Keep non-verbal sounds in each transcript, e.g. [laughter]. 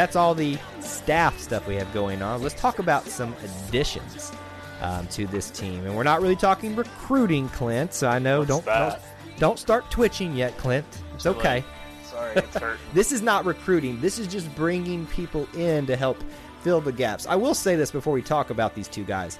That's all the staff stuff we have going on. Let's talk about some additions um, to this team, and we're not really talking recruiting, Clint. So I know don't, don't don't start twitching yet, Clint. It's Too okay. late. Sorry, it's hurting. [laughs] This is not recruiting. This is just bringing people in to help fill the gaps. I will say this before we talk about these two guys.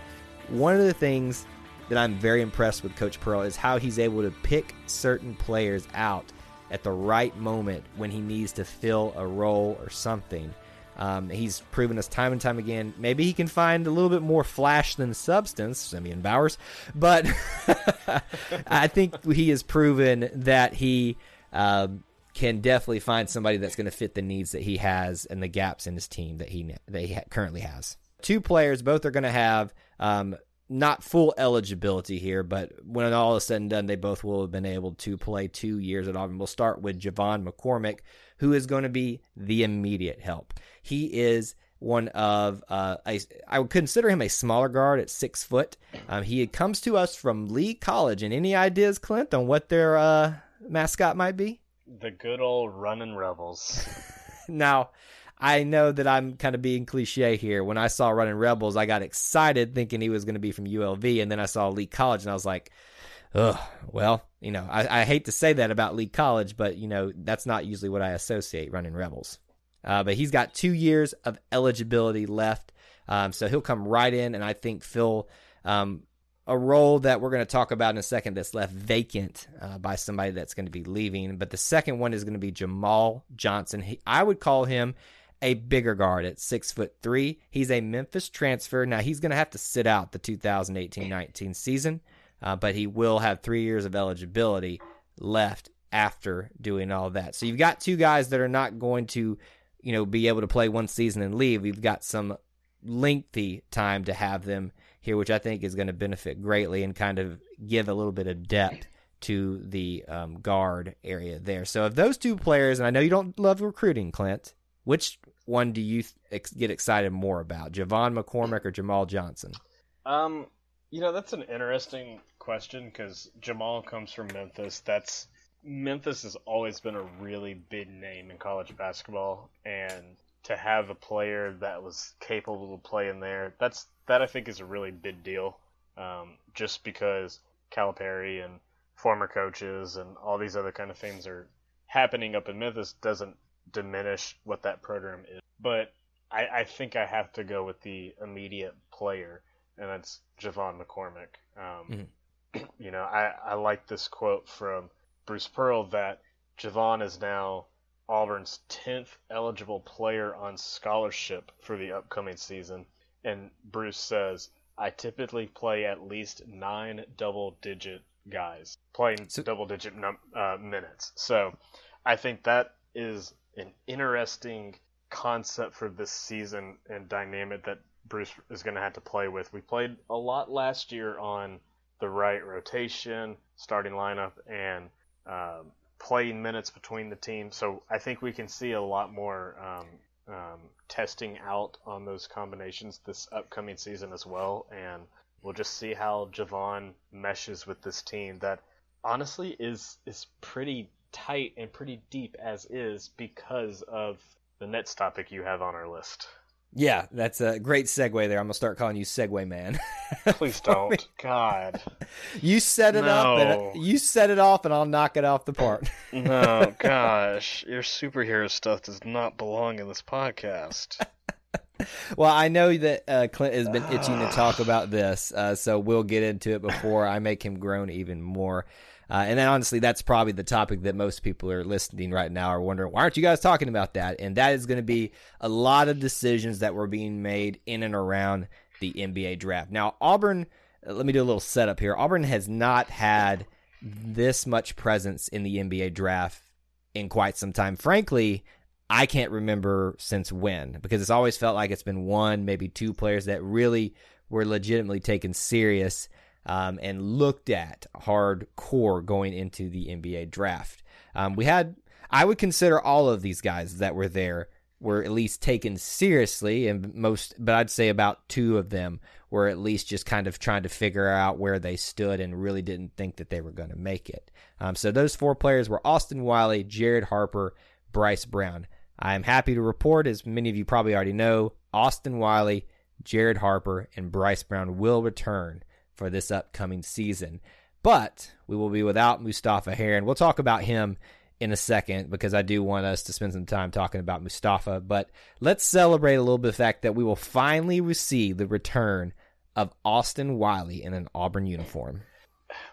One of the things that I'm very impressed with Coach Pearl is how he's able to pick certain players out at the right moment when he needs to fill a role or something. Um, he's proven us time and time again. Maybe he can find a little bit more flash than substance, Cinmeon Bowers, but [laughs] I think he has proven that he um, can definitely find somebody that's going to fit the needs that he has and the gaps in his team that he that he currently has. Two players, both are going to have um, not full eligibility here, but when all is said and done, they both will have been able to play two years at Auburn. We'll start with J'Von McCormick, who is going to be the immediate help. He is one of uh, a, I would consider him a smaller guard at six foot. Um, he comes to us from Lee College, and any ideas, Clint, on what their uh, mascot might be? The good old running rebels. [laughs] Now, I know that I'm kind of being cliche here. When I saw Running Rebels, I got excited thinking he was going to be from UNLV, and then I saw Lee College, and I was like, ugh, well, you know, I, I hate to say that about Lee College, but, you know, that's not usually what I associate Running Rebels. Uh, but he's got two years of eligibility left, um, so he'll come right in, and I think fill um, a role that we're going to talk about in a second that's left vacant uh, by somebody that's going to be leaving. But the second one is going to be Jamal Johnson. He, I would call him a bigger guard at six foot three. He's a Memphis transfer. Now he's going to have to sit out the 2018-19 season, uh, but he will have three years of eligibility left after doing all that. So you've got two guys that are not going to, you know, be able to play one season and leave. We've got some lengthy time to have them here, which I think is going to benefit greatly and kind of give a little bit of depth to the um, guard area there. So, if those two players, and I know you don't love recruiting, Clint, which one do you ex- get excited more about, J'Von McCormick or Jamal Johnson? Um, you know that's an interesting question because Jamal comes from Memphis. That's Memphis has always been a really big name in college basketball, and to have a player that was capable of playing there, that's that I think is a really big deal. Um, just because Calipari and former coaches and all these other kind of things are happening up in Memphis doesn't diminish what that program is. But I, I think I have to go with the immediate player, and that's J'Von McCormick. Um, [clears throat] You know, I, I like this quote from Bruce Pearl that J'Von is now Auburn's 10th eligible player on scholarship for the upcoming season. And Bruce says, I typically play at least nine double digit guys playing So- double digit num- uh, minutes. So I think that is an interesting concept for this season and dynamic that Bruce is going to have to play with. We played a lot last year on the right rotation, starting lineup, and um, playing minutes between the teams. So I think we can see a lot more um, um, testing out on those combinations this upcoming season as well, and we'll just see how J'Von meshes with this team that honestly is is pretty tight and pretty deep as is because of the Nets topic you have on our list. Yeah, that's a great segue there. I'm gonna start calling you Segue Man. [laughs] Please don't. God. you set it up, and you set it off, and I'll knock it off the part. [laughs] No, gosh. Your superhero stuff does not belong in this podcast. [laughs] well, I know that uh, Clint has been itching to talk [sighs] about this, uh, so we'll get into it before I make him groan even more. Uh, and then, honestly, that's probably the topic that most people are listening right now are wondering, why aren't you guys talking about that? And that is going to be a lot of decisions that were being made in and around the NBA draft. Now, Auburn, uh, let me do a little setup here. Auburn has not had this much presence in the NBA draft in quite some time. Frankly, I can't remember since when because it's always felt like it's been one, maybe two players that really were legitimately taken serious um, and looked at hardcore going into the NBA draft. Um, we had, I would consider all of these guys that were there were at least taken seriously, and most, but I'd say about two of them were at least just kind of trying to figure out where they stood and really didn't think that they were going to make it. Um, so those four players were Austin Wiley, Jared Harper, Bryce Brown. I'm happy to report, as many of you probably already know, Austin Wiley, Jared Harper, and Bryce Brown will return for this upcoming season. But we will be without Mustapha Heron. We'll talk about him in a second because I do want us to spend some time talking about Mustapha. But let's celebrate a little bit the fact that we will finally receive the return of Austin Wiley in an Auburn uniform.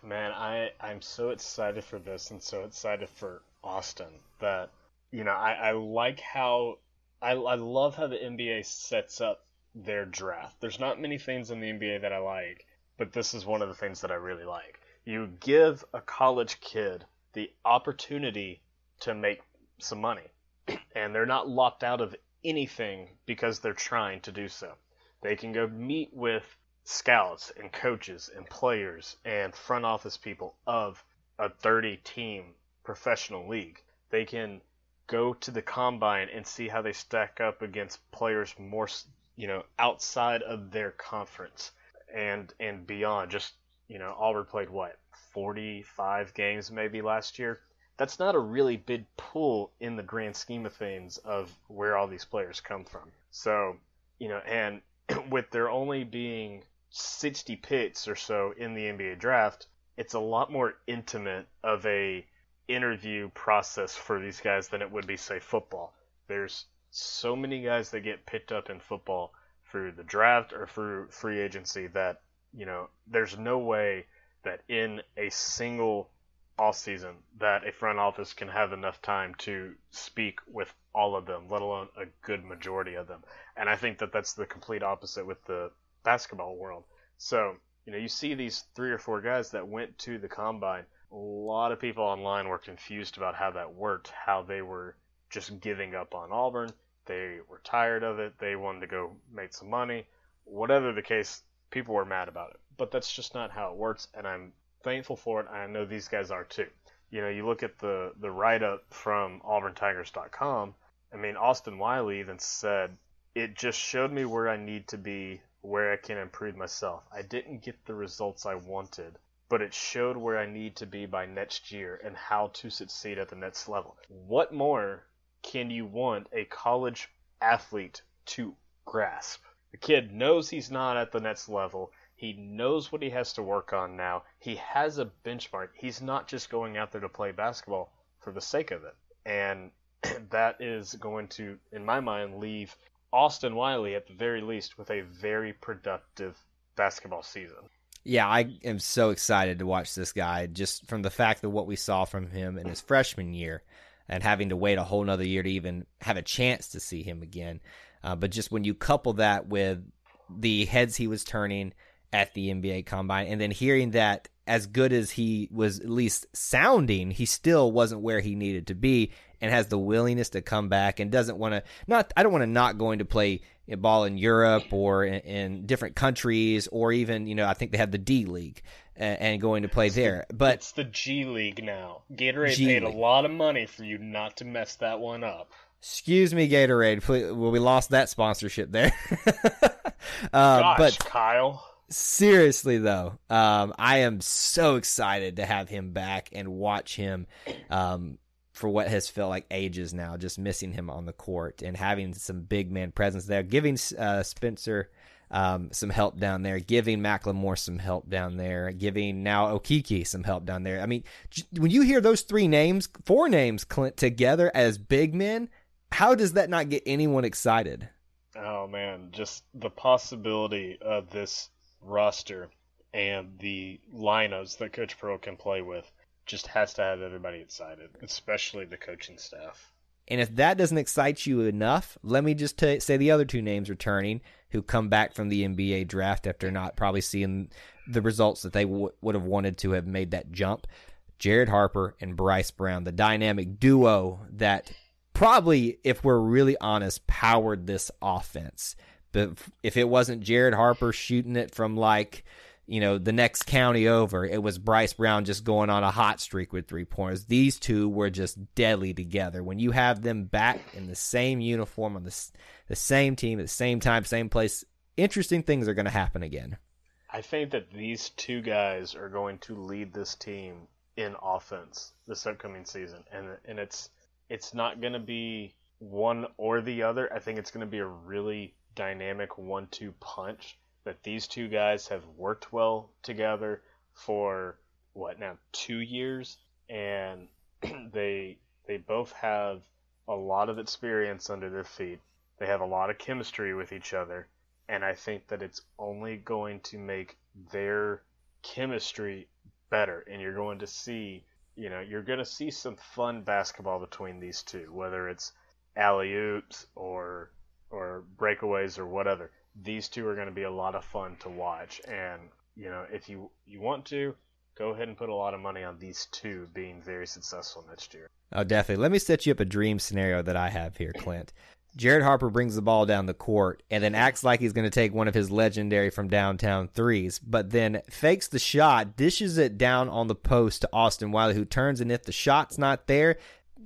Man, I I'm so excited for this and so excited for Austin that you know I, I like how I I love how the NBA sets up their draft. There's not many things in the NBA that I like, but this is one of the things that I really like. You give a college kid the opportunity to make some money, and they're not locked out of anything because they're trying to do so. They can go meet with scouts and coaches and players and front office people of a 30 team professional league. They can go to the combine and see how they stack up against players more, you know, outside of their conference and and beyond. Just, you know, Auburn played what, 45 games maybe last year. That's not a really big pool in the grand scheme of things of where all these players come from. So, you know, and [clears throat] with there only being 60 picks or so in the NBA draft, it's a lot more intimate of a interview process for these guys than it would be say football. There's so many guys that get picked up in football through the draft or through free agency that, you know, there's no way that in a single off season that a front office can have enough time to speak with all of them, let alone a good majority of them. And I think that that's the complete opposite with the basketball world. So, you know, you see these three or four guys that went to the combine. A lot of people online were confused about how that worked, how they were just giving up on Auburn. They were tired of it. They wanted to go make some money. Whatever the case, people were mad about it. But that's just not how it works, and I'm thankful for it. I know these guys are too. You know, you look at the, the write up from AuburnTigers.com. I mean, Austin Wiley even said, it just showed me where I need to be, where I can improve myself. I didn't get the results I wanted, but it showed where I need to be by next year and how to succeed at the next level. What more can you want a college athlete to grasp? The kid knows he's not at the next level. He knows what he has to work on now. He has a benchmark. He's not just going out there to play basketball for the sake of it. And [clears throat] that is going to, in my mind, leave Austin Wiley at the very least with a very productive basketball season. Yeah, I am so excited to watch this guy just from the fact of what we saw from him in his freshman year and having to wait a whole nother year to even have a chance to see him again. Uh, but just when you couple that with the heads he was turning at the NBA combine and then hearing that as good as he was at least sounding, he still wasn't where he needed to be and has the willingness to come back and doesn't want to not I don't want to not going to play ball in Europe or in, in different countries or even, you know, I think they have the D League and, going to play there. But It's the G League now. Gatorade G paid a lot of money for you not to mess that one up. Excuse me, Gatorade. Please, well, we lost that sponsorship there. [laughs] uh, Gosh, but Kyle. seriously though, um, I am so excited to have him back and watch him um, for what has felt like ages now, just missing him on the court and having some big man presence there, giving uh, Spencer um, some help down there, giving McLemore some help down there, giving now Okeke some help down there. I mean, when you hear those three names, four names, Clint, together as big men, how does that not get anyone excited? Oh man, just the possibility of this roster and the lineups that Coach Pearl can play with just has to have everybody excited, especially the coaching staff. And if that doesn't excite you enough, let me just t- say the other two names returning who come back from the NBA draft after not probably seeing the results that they w- would have wanted to have made that jump. Jared Harper and Bryce Brown, the dynamic duo that probably, if we're really honest, powered this offense. But if it wasn't Jared Harper shooting it from like you know, the next county over, it was Bryce Brown just going on a hot streak with three pointers. These two were just deadly together. When you have them back in the same uniform on the the same team at the same time, same place, interesting things are going to happen again. I think that these two guys are going to lead this team in offense this upcoming season, and and it's it's not going to be one or the other. I think it's going to be a really dynamic one-two punch that these two guys have worked well together for what now two years, and [clears throat] they they both have a lot of experience under their feet. They have a lot of chemistry with each other, and I think that it's only going to make their chemistry better, and you're going to see, you know, you're going to see some fun basketball between these two, whether it's alley oops or or breakaways or whatever these two are going to be a lot of fun to watch. And you know, if you you want to, go ahead and put a lot of money on these two being very successful next year. Oh, definitely. Let me set you up a dream scenario that I have here, Clint. Jared Harper brings the ball down the court and then acts like he's going to take one of his legendary from downtown threes, but then fakes the shot, dishes it down on the post to Austin Wiley, who turns, and if the shot's not there,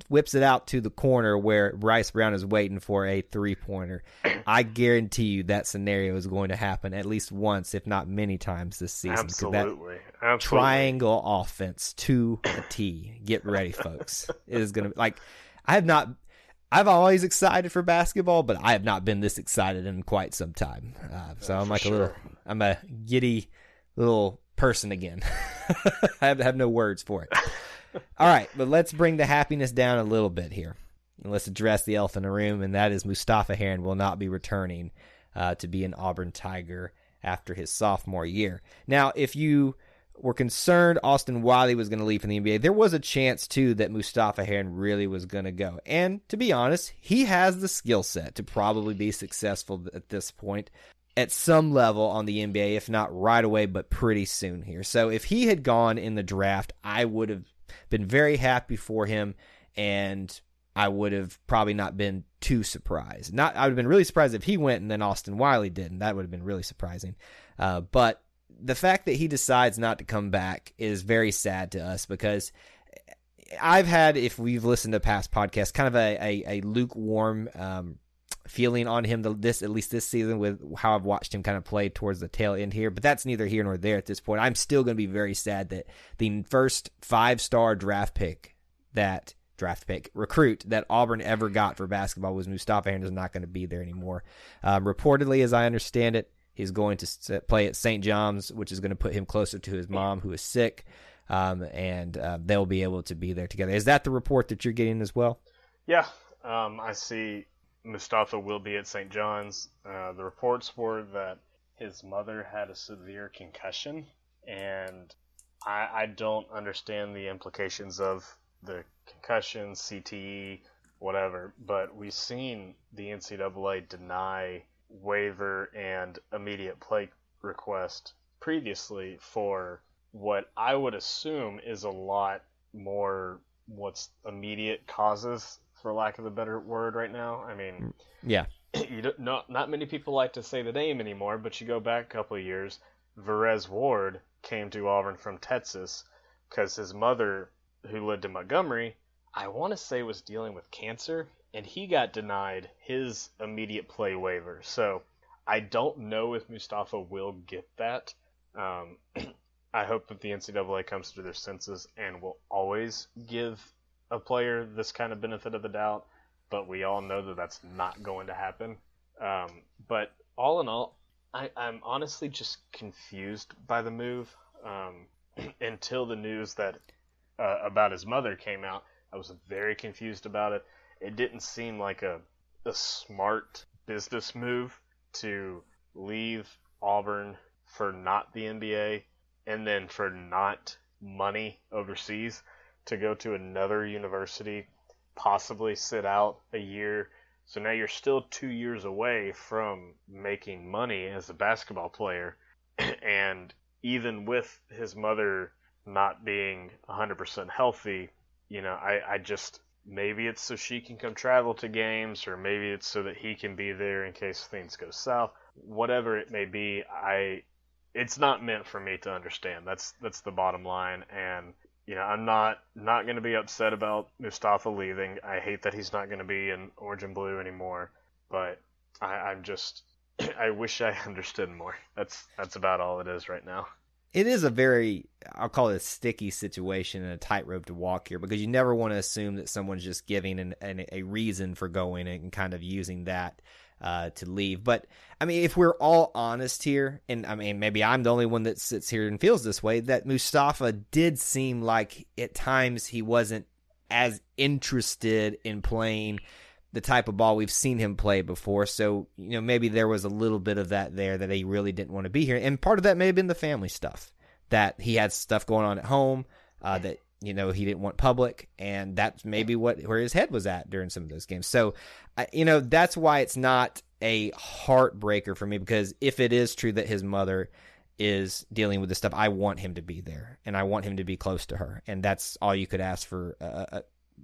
whips it out to the corner where Bryce Brown is waiting for a three pointer. I guarantee you that scenario is going to happen at least once, if not many times this season. Absolutely, absolutely. triangle offense to a T. Get ready, folks. It is going to be like I have not. I've always excited for basketball, but I have not been this excited in quite some time. Uh, so I'm like a little. I'm a giddy little person again. [laughs] I have, have no words for it. All right, but let's bring the happiness down a little bit here. And let's address the elephant in the room, and that is Mustapha Heron will not be returning uh, to be an Auburn Tiger after his sophomore year. Now, if you were concerned Austin Wiley was going to leave from the NBA, there was a chance too that Mustafa Heron really was going to go. And to be honest, he has the skill set to probably be successful at this point at some level on the NBA, if not right away, but pretty soon here. So if he had gone in the draft, I would have been very happy for him and I would have probably not been too surprised. Not I would have been really surprised if he went and then Austin Wiley didn't. that would have been really surprising. Uh, but the fact that he decides not to come back is very sad to us because I've had, if we've listened to past podcasts, kind of a, a, a lukewarm um, feeling on him this at least this season with how I've watched him kind of play towards the tail end here. But that's neither here nor there at this point. I'm still going to be very sad that the first five star draft pick that draft pick recruit that Auburn ever got for basketball was Mustapha is not going to be there anymore. Um, reportedly, as I understand it, he's going to play at St. John's, which is going to put him closer to his mom who is sick. Um, and uh, they'll be able to be there together. Is that the report that you're getting as well? Yeah, um, I see Mustapha will be at St. John's. Uh, the reports were that his mother had a severe concussion, and I, I don't understand the implications of the concussion, CTE, whatever, but we've seen the NCAA deny waiver and immediate play request previously for what I would assume is a lot more what's immediate causes for lack of a better word right now. I mean, Yeah. [clears throat] you don't, not not many people like to say the name anymore, but you go back a couple of years, Verez Ward came to Auburn from Texas because his mother, who lived in Montgomery, I want to say was dealing with cancer, and he got denied his immediate play waiver. So I don't know if Mustapha will get that. Um, [clears throat] I hope that the NCAA comes to their senses and will always give a player this kind of benefit of the doubt, but we all know that that's not going to happen. Um, but all in all, I, I'm honestly just confused by the move. Um, [clears throat] until the news that uh, about his mother came out, I was very confused about it. It didn't seem like a a smart business move to leave Auburn for not the NBA and then for not money overseas to go to another university, possibly sit out a year. So now you're still two years away from making money as a basketball player. [clears throat] and even with his mother not being 100% healthy, you know, I, I just maybe it's so she can come travel to games or maybe it's so that he can be there in case things go south whatever it may be i it's not meant for me to understand that's that's the bottom line and you know i'm not not going to be upset about mustapha leaving. I hate that he's not going to be in orange and blue anymore but I, i'm just [clears throat] i wish i [laughs] understood more. That's that's about all it is right now. It is a very I'll call it a sticky situation and a tightrope to walk here because you never want to assume that someone's just giving an, an, a reason for going and kind of using that uh, to leave. But I mean, if we're all honest here, and I mean, maybe I'm the only one that sits here and feels this way, that Mustapha did seem like at times he wasn't as interested in playing the type of ball we've seen him play before. So, you know, maybe there was a little bit of that there that he really didn't want to be here. And part of that may have been the family stuff that he had stuff going on at home uh, that, you know, he didn't want public. And that's maybe what where his head was at during some of those games. So, you know, that's why it's not a heartbreaker for me because if it is true that his mother is dealing with this stuff, I want him to be there and I want him to be close to her. And that's all you could ask for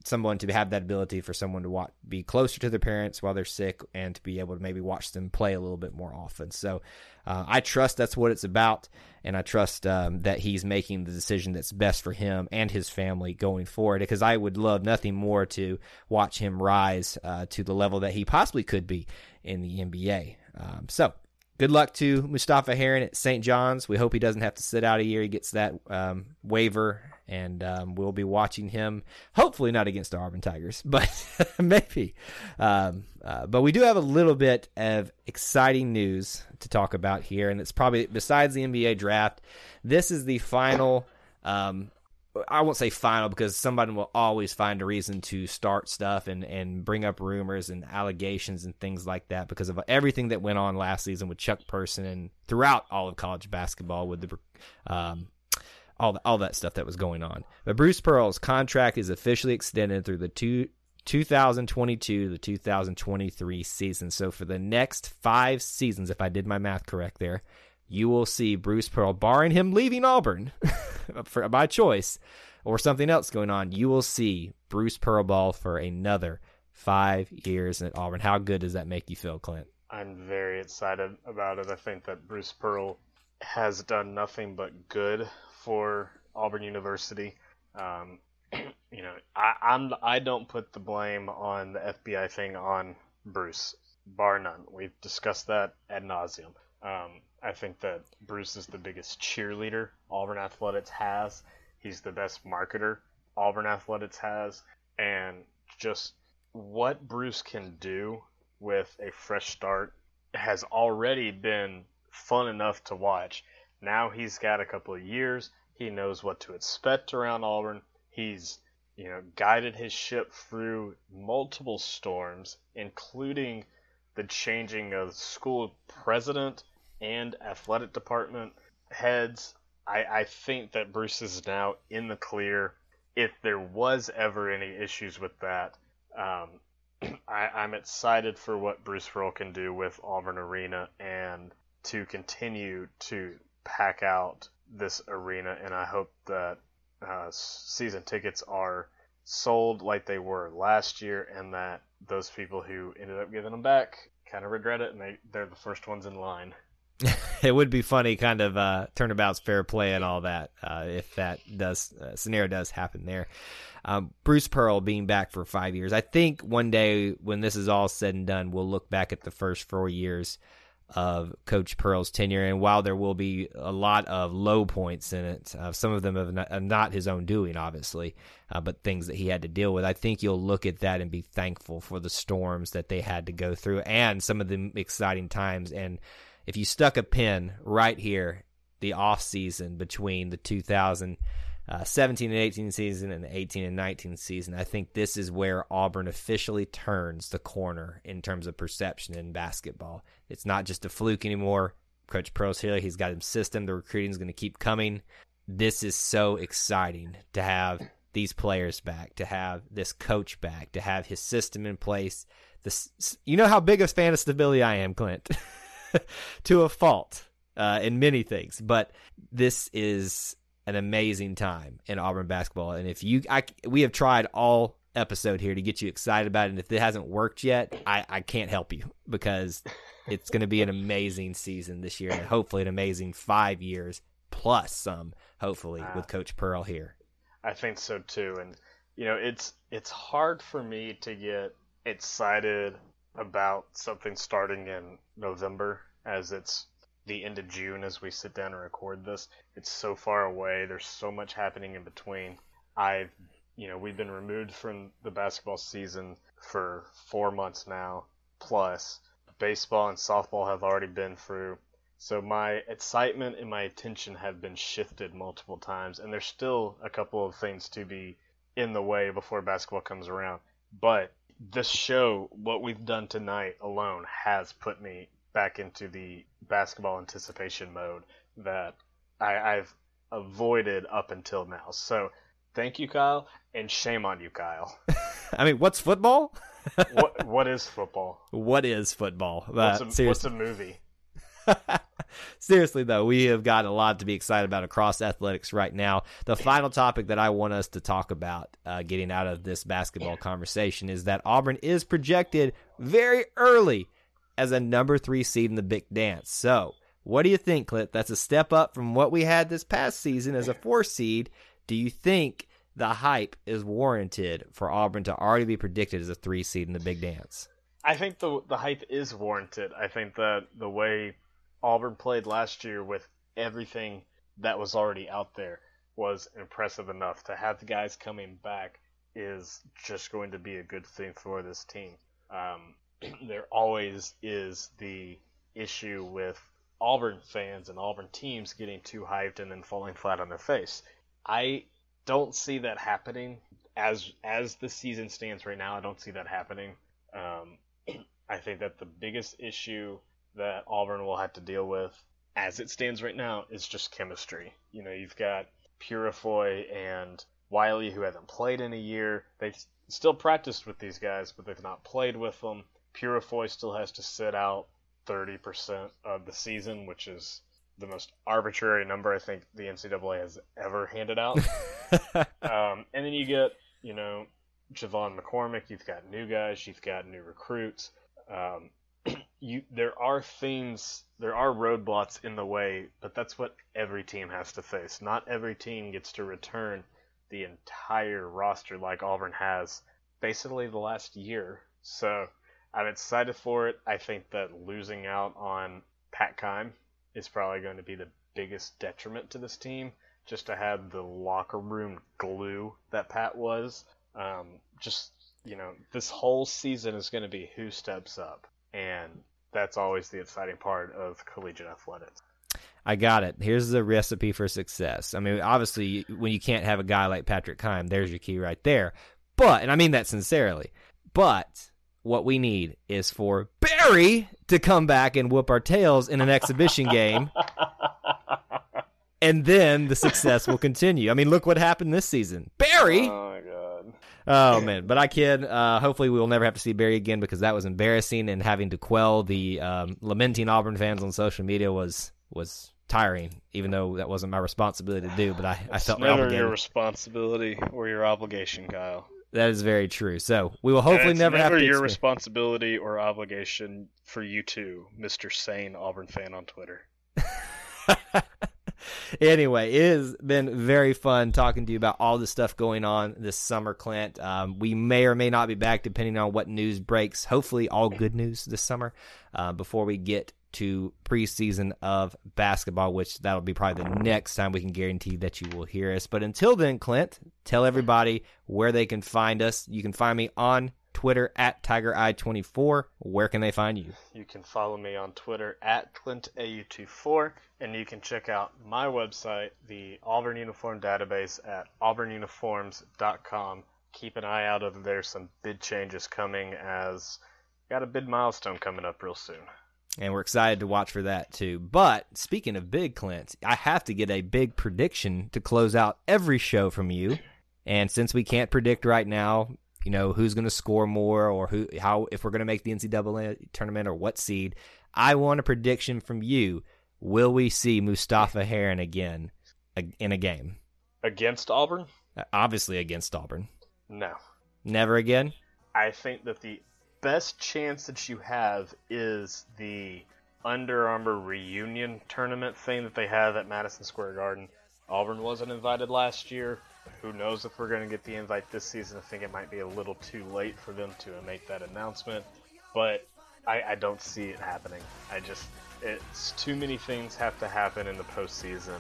someone to have that ability for someone to watch, be closer to their parents while they're sick and to be able to maybe watch them play a little bit more often. So uh, I trust that's what it's about, and I trust um, that he's making the decision that's best for him and his family going forward. Because I would love nothing more to watch him rise uh, to the level that he possibly could be in the NBA. Um, so good luck to Mustapha Heron at St. John's. We hope he doesn't have to sit out a year. He gets that um, waiver and um, we'll be watching him. Hopefully, not against the Auburn Tigers, [laughs] but maybe. Um, uh, but we do have a little bit of exciting news to talk about here, and it's probably besides the NBA draft. This is the final. I won't say final because somebody will always find a reason to start stuff and, and bring up rumors and allegations and things like that because of everything that went on last season with Chuck Person and throughout all of college basketball with the um, all all that stuff that was going on. But Bruce Pearl's contract is officially extended through the two, 2022 to 2023 season. So for the next five seasons, if I did my math correct there, you will see Bruce Pearl, barring him leaving Auburn [laughs] for, by choice or something else going on, you will see Bruce Pearl ball for another five years at Auburn. How good does that make you feel, Clint? I'm very excited about it. I think that Bruce Pearl has done nothing but good for Auburn University. Um, [clears throat] you know, I, I'm I don't put the blame on the FBI thing on Bruce, bar none. We've discussed that ad nauseum. Um, I think that Bruce is the biggest cheerleader Auburn Athletics has. He's the best marketer Auburn Athletics has, and just what Bruce can do with a fresh start has already been fun enough to watch. Now he's got a couple of years. He knows what to expect around Auburn. He's you know guided his ship through multiple storms, including the changing of school president and athletic department heads. I, I think that Bruce is now in the clear. If there was ever any issues with that, um, [clears throat] I, I'm excited for what Bruce Pearl can do with Auburn Arena and to continue to pack out this arena, and I hope that uh, season tickets are sold like they were last year, and that those people who ended up giving them back kind of regret it, and they they're the first ones in line. [laughs] it would be funny, kind of uh, turnabout's fair play and all that, uh, if that does uh, scenario does happen there. Um, Bruce Pearl being back for five years. I think one day when this is all said and done, we'll look back at the first four years of Coach Pearl's tenure, and while there will be a lot of low points in it, uh, some of them have not, are not his own doing, obviously, uh, but things that he had to deal with. I think you'll look at that and be thankful for the storms that they had to go through, and some of the exciting times. And if you stuck a pin right here, the off season between the 2017 uh, and 18 season and the 18 and 19 season, I think this is where Auburn officially turns the corner in terms of perception in basketball. It's not just a fluke anymore. Coach Pearl's here. He's got his system. The recruiting is going to keep coming. This is so exciting to have these players back, to have this coach back, to have his system in place. This, you know how big a fan of stability I am, Clint, [laughs] [laughs] to a fault uh, in many things. But this is an amazing time in Auburn basketball, and if you, I, we have tried all episode here to get you excited about it. And if it hasn't worked yet, I, I can't help you because it's going to be an amazing season this year and hopefully an amazing five years plus some, hopefully, Ah. with Coach Pearl here. I think so too, and you know, it's it's hard for me to get excited about something starting in November as it's the end of June as we sit down and record this. It's so far away. There's so much happening in between. I've you know, we've been removed from the basketball season for 4 months now plus baseball and softball have already been through so my excitement and my attention have been shifted multiple times, and there's still a couple of things to be in the way before basketball comes around. But this show, what we've done tonight alone, has put me back into the basketball anticipation mode that I, I've avoided up until now. So thank you, Kyle, and shame on you, Kyle. [laughs] I mean, what's football? what what is football? [laughs] what is football? Uh, What's a, what's a movie? [laughs] Seriously, though, we have got a lot to be excited about across athletics right now. The final topic that I want us to talk about, uh, getting out of this basketball conversation, is that Auburn is projected very early as a number three seed in the Big Dance. So, what do you think, Clint? That's a step up from what we had this past season as a four seed. Do you think the hype is warranted for Auburn to already be predicted as a three seed in the Big Dance? I think the the hype is warranted. I think that the way Auburn played last year with everything that was already out there was impressive enough to have the guys coming back is just going to be a good thing for this team. Um, [clears throat] there always is the issue with Auburn fans and Auburn teams getting too hyped and then falling flat on their face. I don't see that happening as as the season stands right now. I don't see that happening. Um, [clears throat] I think that the biggest issue that Auburn will have to deal with as it stands right now is just chemistry. You know, you've got Purifoy and Wiley who haven't played in a year. They've still practiced with these guys, but they've not played with them. Purifoy still has to sit out 30% of the season, which is the most arbitrary number I think the NCAA has ever handed out. [laughs] um, and then you get, you know, J'Von McCormick. You've got new guys. You've got new recruits. Um, [clears throat] you there are things, there are roadblocks in the way, but that's what every team has to face. Not every team gets to return the entire roster like Auburn has basically the last year. So I'm excited for it. I think that losing out on Pat Kime is probably going to be the biggest detriment to this team. Just to have the locker room glue that Pat was. Um, just, you know, this whole season is going to be who steps up. And that's always the exciting part of collegiate athletics. I got it. Here's the recipe for success. I mean, obviously, when you can't have a guy like Patrick Kime, there's your key right there. But, and I mean that sincerely, but what we need is for Barry to come back and whoop our tails in an exhibition [laughs] game. And then the success will continue. I mean, look what happened this season. Barry! Oh. Oh [laughs] man, but I kid. Uh, hopefully, we will never have to see Barry again because that was embarrassing, and having to quell the um, lamenting Auburn fans on social media was was tiring. Even though that wasn't my responsibility to do, but I, [sighs] I felt never obligated. your responsibility or your obligation, Kyle. That is very true. So we will hopefully it's never, have to. your experience- responsibility or obligation for you too, Mr. Sane Auburn fan on Twitter. [laughs] anyway, it has been very fun talking to you about all the stuff going on this summer, Clint. Um, we may or may not be back depending on what news breaks. Hopefully, all good news this summer uh, before we get to preseason of basketball, which that'll be probably the next time we can guarantee that you will hear us. But until then, Clint, tell everybody where they can find us. You can find me on Twitter at TigerEye24. Where can they find you? You can follow me on Twitter at ClintAU24, and you can check out my website, the Auburn Uniform Database, at auburnuniforms.com. Keep an eye out over there. Some bid changes coming as got a bid milestone coming up real soon. and we're excited to watch for that too. But speaking of big Clint, I have to get a big prediction to close out every show from you. And since we can't predict right now, you know who's going to score more or who, how, if we're going to make the NCAA tournament or what seed, I want a prediction from you. Will we see Mustapha Heron again in a game? Against Auburn? Uh, Obviously against Auburn. No. Never again. I think that the best chance that you have is the Under Armour reunion tournament thing that they have at Madison Square Garden. Auburn wasn't invited last year. Who knows if we're going to get the invite this season? I think it might be a little too late for them to make that announcement, but I, I don't see it happening. I just, it's too many things have to happen in the postseason.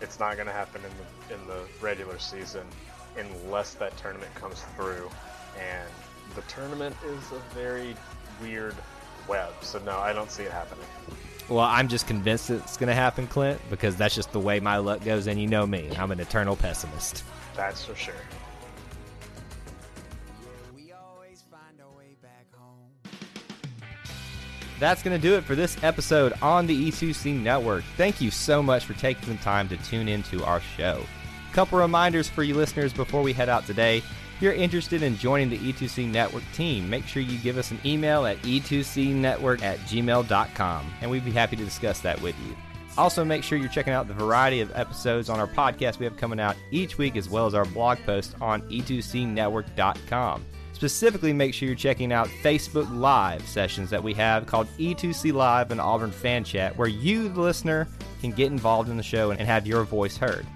It's not going to happen in the in the regular season unless that tournament comes through, and the tournament is a very weird web. So no, I don't see it happening. Well, I'm just convinced it's going to happen, Clint, because that's just the way my luck goes. And you know me, I'm an eternal pessimist. That's for sure. We always find our way back home. That's going to do it for this episode on the E2C Network. Thank you so much for taking the time to tune into our show. Couple reminders for you listeners before we head out today. If you're interested in joining the E2C Network team, make sure you give us an email at e2cnetwork at gmail.com, and we'd be happy to discuss that with you. Also, make sure you're checking out the variety of episodes on our podcast we have coming out each week, as well as our blog post on E e2cnetwork.com. Specifically, make sure you're checking out Facebook Live sessions that we have called E2C Live and Auburn Fan Chat, where you, the listener, can get involved in the show and have your voice heard.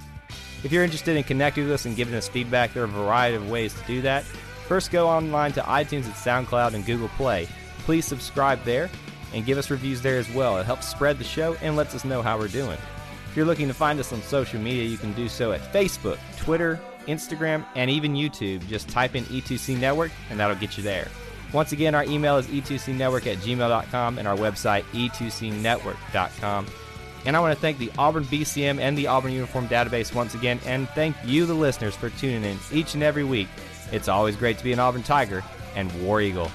If you're interested in connecting with us and giving us feedback, there are a variety of ways to do that. First, go online to iTunes and SoundCloud and Google Play. Please subscribe there and give us reviews there as well. It helps spread the show and lets us know how we're doing. If you're looking to find us on social media, you can do so at Facebook, Twitter, Instagram, and even YouTube. Just type in E2C Network and that'll get you there. Once again, our email is e2cnetwork at gmail.com and our website e2cnetwork.com. And I want to thank the Auburn BCM and the Auburn Uniform Database once again, and thank you, the listeners, for tuning in each and every week. It's always great to be an Auburn Tiger and War Eagle.